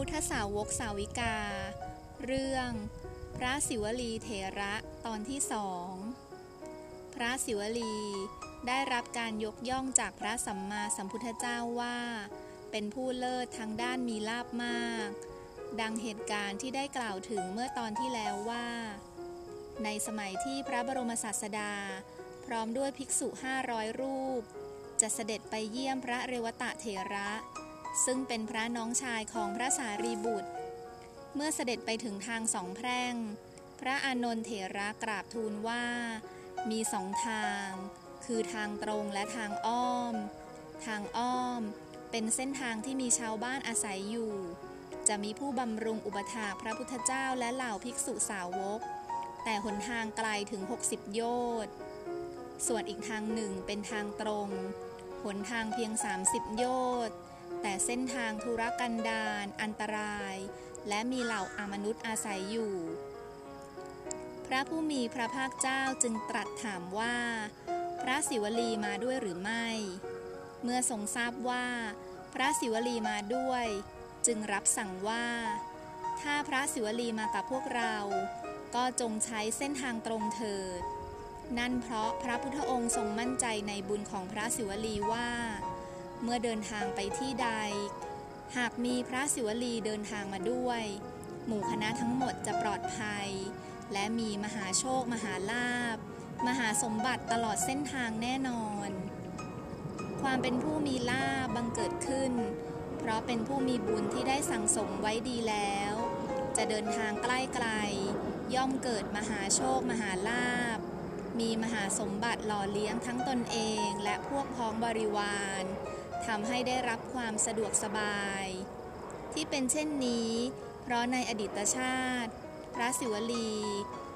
พุทธสาวกสาวิกา เรื่อง พระศิวลีเถระตอนที่สอง พระศิวลีได้รับการยกย่องจากพระสัมมาสัมพุทธเจ้าว่า เป็นผู้เลิศทางด้านมีลาบมาก ดังเหตุการณ์ที่ได้กล่าวถึงเมื่อตอนที่แล้วว่า ในสมัยที่พระบรมศาสดา พร้อมด้วยภิกษุห้าร้อยรูป จะเสด็จไปเยี่ยมพระเรวตะเถระ ซึ่งเป็นพระน้องชายของพระสารีบุตร เมื่อเสด็จไปถึงทางสองแพร่ง พระอานนท์เถระกราบทูลว่า มีสองทาง คือทางตรงและทางอ้อม ทางอ้อม เป็นเส้นทางที่มีชาวบ้านอาศัยอยู่ จะมีผู้บำรุงอุปถากพระพุทธเจ้าและเหล่าภิกษุสาวก แต่หนทางไกลถึง 60 โยชน์ส่วนอีกทางหนึ่งเป็นทางตรง หนทางเพียง 30 โยชน์ แต่เส้นทางธุรกันดารอันตราย และมีเหล่าอามนุษย์อาศัยอยู่ พระผู้มีพระภาคเจ้าจึงตรัสถามว่า พระศิวลีมาด้วยหรือไม่ เมื่อทรงทราบว่า พระศิวลีมาด้วย จึงรับสั่งว่า ถ้าพระศิวลีมากับพวกเรา ก็จงใช้เส้นทางตรงเถิด นั่นเพราะพระพุทธองค์ทรงมั่นใจในบุญของพระศิวลีว่า เมื่อเดินทางไปที่ใด หากมีพระศิวลีเดินทางมาด้วย หมู่คณะทั้งหมดจะปลอดภัย และมีมหาโชค มหาลาภมหาสมบัติตลอดเส้นทางแน่นอน ความเป็นผู้มีลาบบังเกิดขึ้น เพราะเป็นผู้มีบุญที่ได้สั่งสมไว้ดีแล้ว จะเดินทางใกล้ไกล ย่อมเกิดมหาโชค มหาลาภมีมหาสมบัติหล่อเลี้ยงทั้งตนเองและพวกพ้องบริวาร ทำให้ได้รับความสะดวกสบาย ที่เป็นเช่นนี้ เพราะในอดีตชาติ พระศิวลี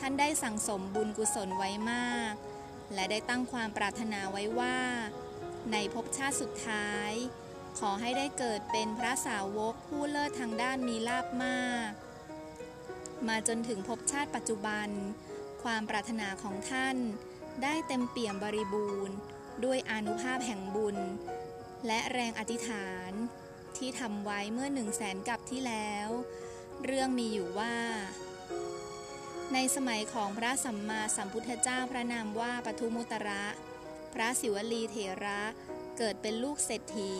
ท่านได้สั่งสมบุญกุศลไว้มาก และได้ตั้งความปรารถนาไว้ว่า ในภพชาติสุดท้าย ขอให้ได้เกิดเป็นพระสาวกผู้เลิศทางด้านมีลาบมาก มาจนถึงภพชาติปัจจุบัน ความปรารถนาของท่านได้เต็มเปี่ยมบริบูรณ์ ด้วยอนุภาพแห่งบุญ และแรงอธิษฐาน ที่ทำไว้เมื่อหนึ่งแสนกับที่แล้ว เรื่องมีอยู่ว่า ในสมัยของพระสัมมาสัมพุทธเจ้าพระนามว่าปทุมุตระ พระศิวลีเถระเกิดเป็นลูกเศรษฐี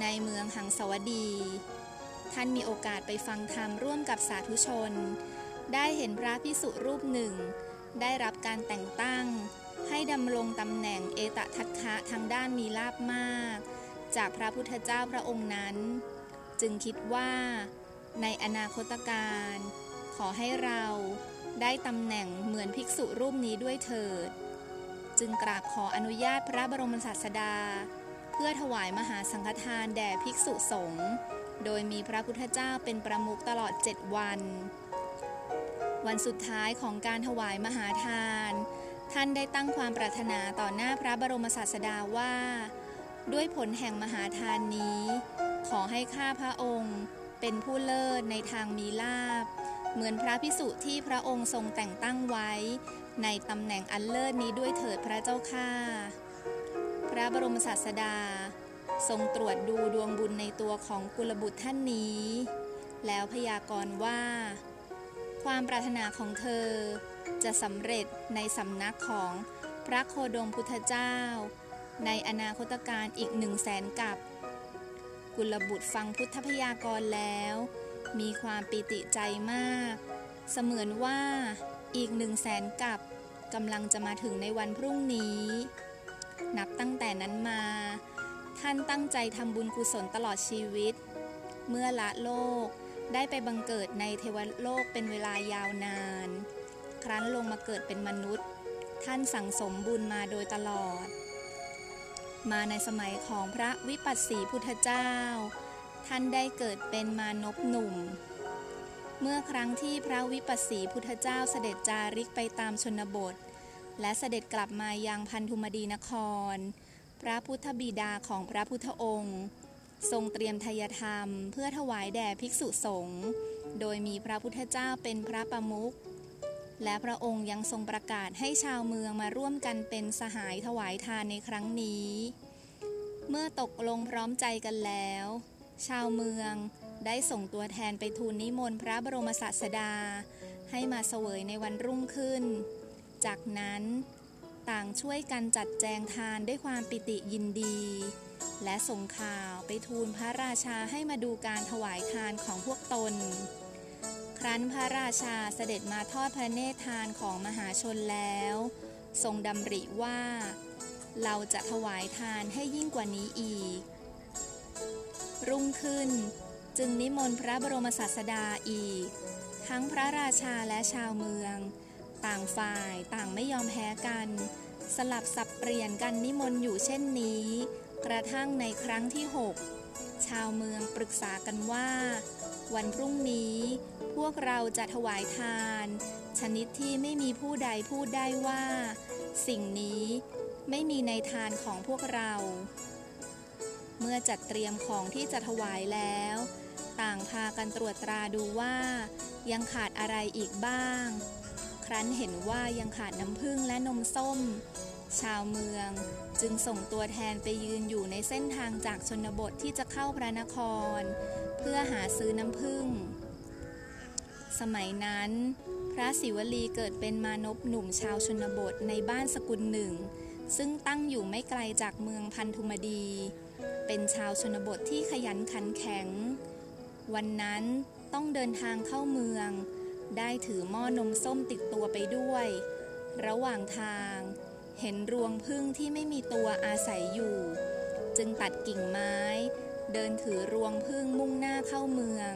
ในเมืองหังสวดี ท่านมีโอกาสไปฟังธรรมร่วมกับสาธุชน ได้เห็นพระพิสุรูปหนึ่ง ได้รับการแต่งตั้ง ให้ดำรงตำแหน่งเอตทัคคะทางด้านมีลาบมาก จากพระพุทธเจ้าพระองค์นั้น จึงคิดว่าในอนาคตการขอให้เราได้ตำแหน่งเหมือนภิกษุรูปนี้ด้วยเถิด จึงกราบขออนุญาตพระบรมศาสดา เพื่อถวายมหาสังฆทานแด่ภิกษุสงฆ์โดยมีพระพุทธเจ้าเป็นประมุขตลอดเจ็ดวัน วันสุดท้ายของการถวายมหาทาน ท่านได้ตั้งความปรารถนาต่อหน้าพระบรมศาสดาว่า ด้วยผลแห่งมหาทานนี้ ขอให้ข้าพระองค์เป็นผู้เลิศในทางมีลาบ เหมือนพระพิสุที่พระองค์ทรงแต่งตั้งไว้ ในตำแหน่งอันเลิศนี้ด้วยเถิดพระเจ้าข้าพระบรมศาสดา ทรงตรวจดูดวงบุญในตัวของกุลบุตรท่านนี้ แล้วพยากรณ์ว่า ความปรารถนาของเธอจะสำเร็จในสำนักของพระโคดมพุทธเจ้า ในอนาคตการอีกหนึ่งแสนกับ กุลบุตรฟังพุทธพยากรณ์แล้ว มีความปิติใจมาก เสมือนว่าอีกหนึ่งแสนกับกำลังจะมาถึงในวันพรุ่งนี้ นับตั้งแต่นั้นมา ท่านตั้งใจทำบุญกุศลตลอดชีวิต เมื่อละโลกได้ไปบังเกิดในเทวโลกเป็นเวลายาวนาน ครั้นลงมาเกิดเป็นมนุษย์ ท่านสั่งสมบุญมาโดยตลอด มาในสมัยของพระวิปัสสีพุทธเจ้า ท่านได้เกิดเป็นมานพหนุ่ม เมื่อครั้งที่พระวิปัสสีพุทธเจ้าเสด็จจาริกไปตามชนบท และเสด็จกลับมายังพันธุมดีนคร พระพุทธบิดาของพระพุทธองค์ ทรงเตรียมทายธรรม เพื่อถวายแด่ภิกษุสงฆ์ โดยมีพระพุทธเจ้าเป็นพระประมุข และพระองค์ยังทรงประกาศให้ชาวเมืองมาร่วมกันเป็นสหายถวายทานในครั้งนี้ เมื่อตกลงพร้อมใจกันแล้ว ชาวเมืองได้ส่งตัวแทนไปทูลนิมนต์พระบรมศาสดา ให้มาเสวยในวันรุ่งขึ้น จากนั้นต่างช่วยกันจัดแจงทานด้วยความปิติยินดี และส่งข่าวไปทูลพระราชาให้มาดูการถวายทานของพวกตน ครั้นพระราชาเสด็จมาทอดพระเนตรทานของมหาชนแล้ว ทรงดำริว่า เราจะถวายทานให้ยิ่งกว่านี้อีก รุ่งขึ้นจึงนิมนต์พระบรมศาสดาอีก ทั้งพระราชาและชาวเมือง ต่างฝ่ายต่างไม่ยอมแพ้กัน สลับสับเปลี่ยนกันนิมนต์อยู่เช่นนี้ กระทั่งในครั้งที่หกชาวเมืองปรึกษากันว่า วันพรุ่งนี้ พวกเราจะถวายทาน ชนิดที่ไม่มีผู้ใดพูดได้ว่า สิ่งนี้ไม่มีในทานของพวกเรา เมื่อจัดเตรียมของที่จะถวายแล้ว ต่างพากันตรวจตราดูว่า ยังขาดอะไรอีกบ้าง ครั้นเห็นว่ายังขาดน้ำผึ้งและนมส้ม ชาวเมืองจึงส่งตัวแทนไปยืนอยู่ในเส้นทางจากชนบทที่จะเข้าพระนคร เพื่อหาซื้อน้ำผึ้ง สมัยนั้น พระศิวลีเกิดเป็นมานพหนุ่มชาวชนบทในบ้านสกุลหนึ่ง ซึ่งตั้งอยู่ไม่ไกลจากเมืองพันธุมดี เป็นชาวชนบทที่ขยันขันแข็ง วันนั้นต้องเดินทางเข้าเมือง ได้ถือหม้อนมส้มติดตัวไปด้วย ระหว่างทางเห็นรวงพึ่งที่ไม่มีตัวอาศัยอยู่ จึงตัดกิ่งไม้ เดินถือรวงพึ่งมุ่งหน้าเข้าเมือง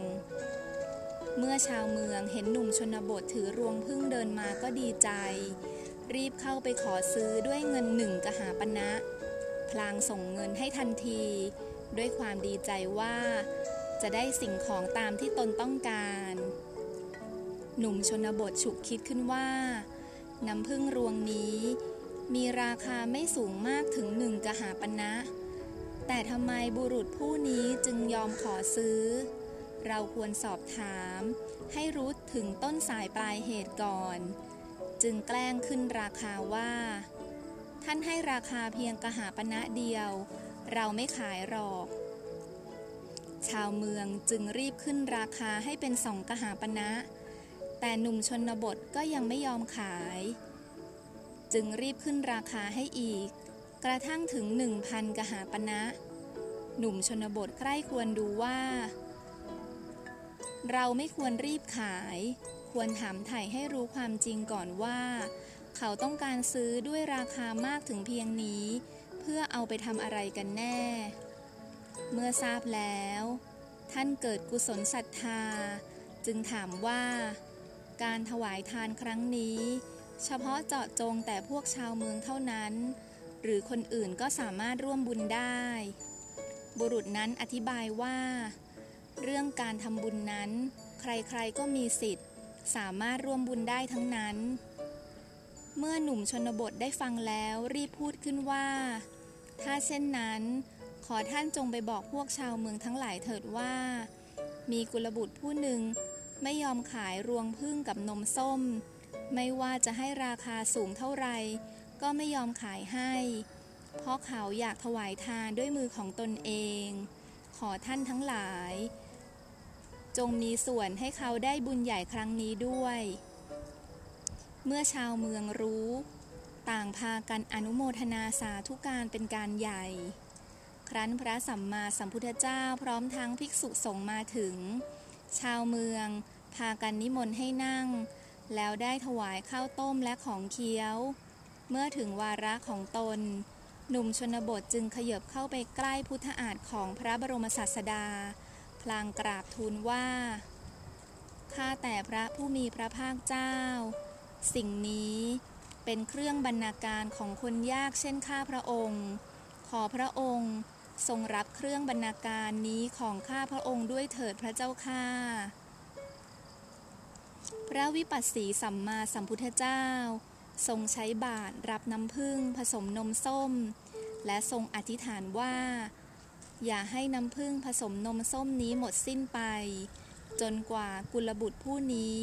เมื่อชาวเมืองเห็นหนุ่มชนบทถือรวงพึ่งเดินมาก็ดีใจ รีบเข้าไปขอซื้อด้วยเงินหนึ่งกหาปณะพลางส่งเงินให้ทันที ด้วยความดีใจว่า จะได้สิ่งของตามที่ตนต้องการ หนุ่มชนบทฉุกคิดขึ้นว่า น้ำพึ่งรวงนี้ มีราคาไม่สูงมากถึงหนึ่งกหาปณะ แต่ทำไมบุรุษผู้นี้จึงยอมขอซื้อ เราควรสอบถาม ให้รู้ถึงต้นสายปลายเหตุก่อน จึงแกล้งขึ้นราคาว่า ท่านให้ราคาเพียงกหาปณะเดียว เราไม่ขายหรอก ชาวเมืองจึงรีบขึ้นราคาให้เป็นสองกหาปณะ แต่หนุ่มชนบทก็ยังไม่ยอมขาย จึงรีบขึ้นราคาให้อีก กระทั่งถึงหนึ่งพันกหาปณะหนุ่มชนบทใคร่ควรดูว่า เราไม่ควรรีบขาย ควรถามไถ่ให้รู้ความจริงก่อนว่า เขาต้องการซื้อด้วยราคามากถึงเพียงนี้ เพื่อเอาไปทำอะไรกันแน่ เมื่อทราบแล้ว ท่านเกิดกุศลศรัทธา จึงถามว่า การถวายทานครั้งนี้ เฉพาะเจาะจงแต่พวกชาวเมืองเท่านั้น หรือคนอื่นก็สามารถร่วมบุญได้ บุรุษนั้นอธิบายว่า เรื่องการทำบุญนั้น ใครๆก็มีสิทธิ์ สามารถร่วมบุญได้ทั้งนั้น เมื่อหนุ่มชนบทได้ฟังแล้วรีบพูดขึ้นว่า ถ้าเช่นนั้น ขอท่านจงไปบอกพวกชาวเมืองทั้งหลายเถิดว่า มีกุลบุตรผู้หนึ่งไม่ยอมขายรวงพึ่งกับนมส้ม ไม่ว่าจะให้ราคาสูงเท่าไหร่ ก็ไม่ยอมขายให้ เพราะเขาอยากถวายทานด้วยมือของตนเอง ขอท่านทั้งหลาย จงมีส่วนให้เขาได้บุญใหญ่ครั้งนี้ด้วย เมื่อชาวเมืองรู้ ต่างพากันอนุโมทนาสาธุการเป็นการใหญ่ ครั้นพระสัมมาสัมพุทธเจ้าพร้อมทั้งภิกษุสงฆ์มาถึง ชาวเมืองพากันนิมนต์ให้นั่ง แล้วได้ถวายข้าวต้มและของเคี้ยว เมื่อถึงวาระของตน หนุ่มชนบทจึงขยบเข้าไปใกล้พุทธอาฏของพระบรมศาสดา พลางกราบทูลว่า ข้าแต่พระผู้มีพระภาคเจ้า สิ่งนี้เป็นเครื่องบรรณาการของคนยากเช่นข้าพระองค์ ขอพระองค์ทรงรับเครื่องบรรณาการนี้ของข้าพระองค์ด้วยเถิดพระเจ้าข้าพระวิปัสสีสัมมาสัมพุทธเจ้า ทรงใช้บาตรรับน้ำผึ้งผสมนมส้ม และทรงอธิษฐานว่า อย่าให้น้ำผึ้งผสมนมส้มนี้หมดสิ้นไป จนกว่ากุลบุตรผู้นี้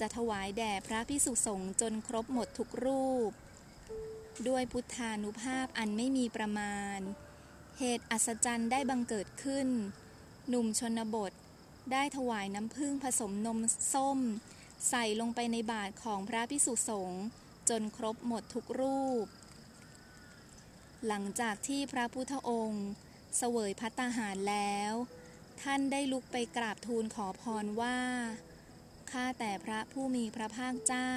จะถวายแด่พระพิสุสงฆ์จนครบหมดทุกรูป ด้วยพุทธานุภาพอันไม่มีประมาณ เหตุอัศจรรย์ได้บังเกิดขึ้น หนุ่มชนบทได้ถวายน้ำผึ้งผสมนมส้ม ใส่ลงไปในบาตรของพระพิสุสงฆ์ จนครบหมดทุกรูป หลังจากที่พระพุทธองค์เสวยพัตตาหารแล้ว ท่านได้ลุกไปกราบทูลขอพรว่า ข้าแต่พระผู้มีพระภาคเจ้า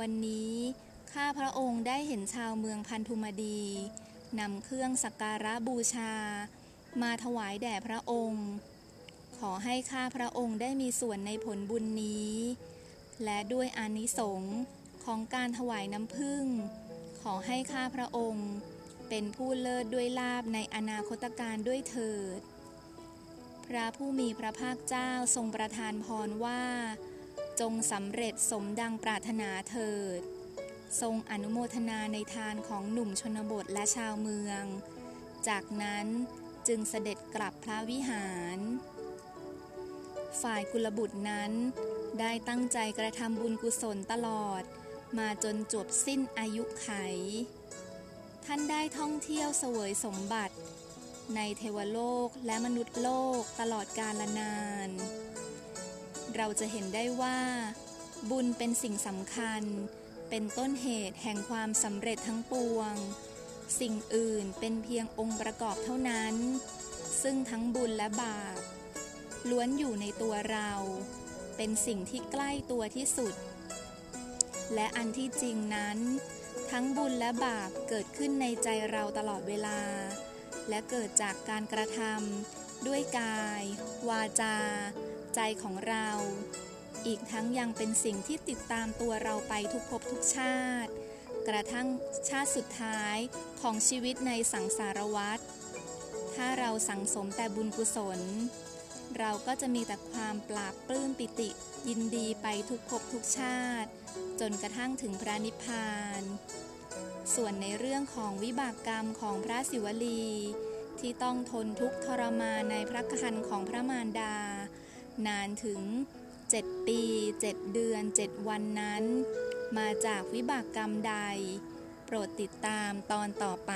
วันนี้ข้าพระองค์ได้เห็นชาวเมืองพันธุมดีนำเครื่องสักการะบูชา มาถวายแด่พระองค์ ขอให้ข้าพระองค์ได้มีส่วนในผลบุญนี้ และด้วยอานิสงส์ ของการถวายน้ำผึ้งขอให้ข้าพระองค์ เป็นผู้เลิศด้วยลาบในอนาคตการด้วยเถิด พระผู้มีพระภาคเจ้าทรงประทานพรว่า จงสำเร็จสมดังปรารถนาเถิด ทรงอนุโมทนาในทานของหนุ่มชนบทและชาวเมือง จากนั้นจึงเสด็จกลับพระวิหาร ฝ่ายกุลบุตรนั้นได้ตั้งใจกระทำบุญกุศลตลอด มาจนจบสิ้นอายุไข ท่านได้ท่องเที่ยวเสวยสมบัติ ในเทวโลกและมนุษย์โลกตลอดกาลนาน เราจะเห็นได้ว่า บุญเป็นสิ่งสำคัญ เป็นต้นเหตุแห่งความสำเร็จทั้งปวง สิ่งอื่นเป็นเพียงองค์ประกอบเท่านั้น ซึ่งทั้งบุญและบาปล้วนอยู่ในตัวเรา เป็นสิ่งที่ใกล้ตัวที่สุด และอันที่จริงนั้น ทั้งบุญและบาปเกิดขึ้นในใจเราตลอดเวลา และเกิดจากการกระทำด้วยกาย วาจา ใจของเรา อีกทั้งยังเป็นสิ่งที่ติดตามตัวเราไปทุกภพทุกชาติ กระทั่งชาติสุดท้ายของชีวิตในสังสารวัฏถ้าเราสังสมแต่บุญกุศล เราก็จะมีแต่ความปราบปลื้มปิติ ยินดีไปทุกภพทุกชาติ จนกระทั่งถึงพระนิพพาน ส่วนในเรื่องของวิบากกรรมของพระศิวลี ที่ต้องทนทุกทรมานในพระคันของพระมารดา นานถึง 7 ปี 7 เดือน 7 วันนั้น มาจากวิบากกรรมใด โปรดติดตามตอนต่อไป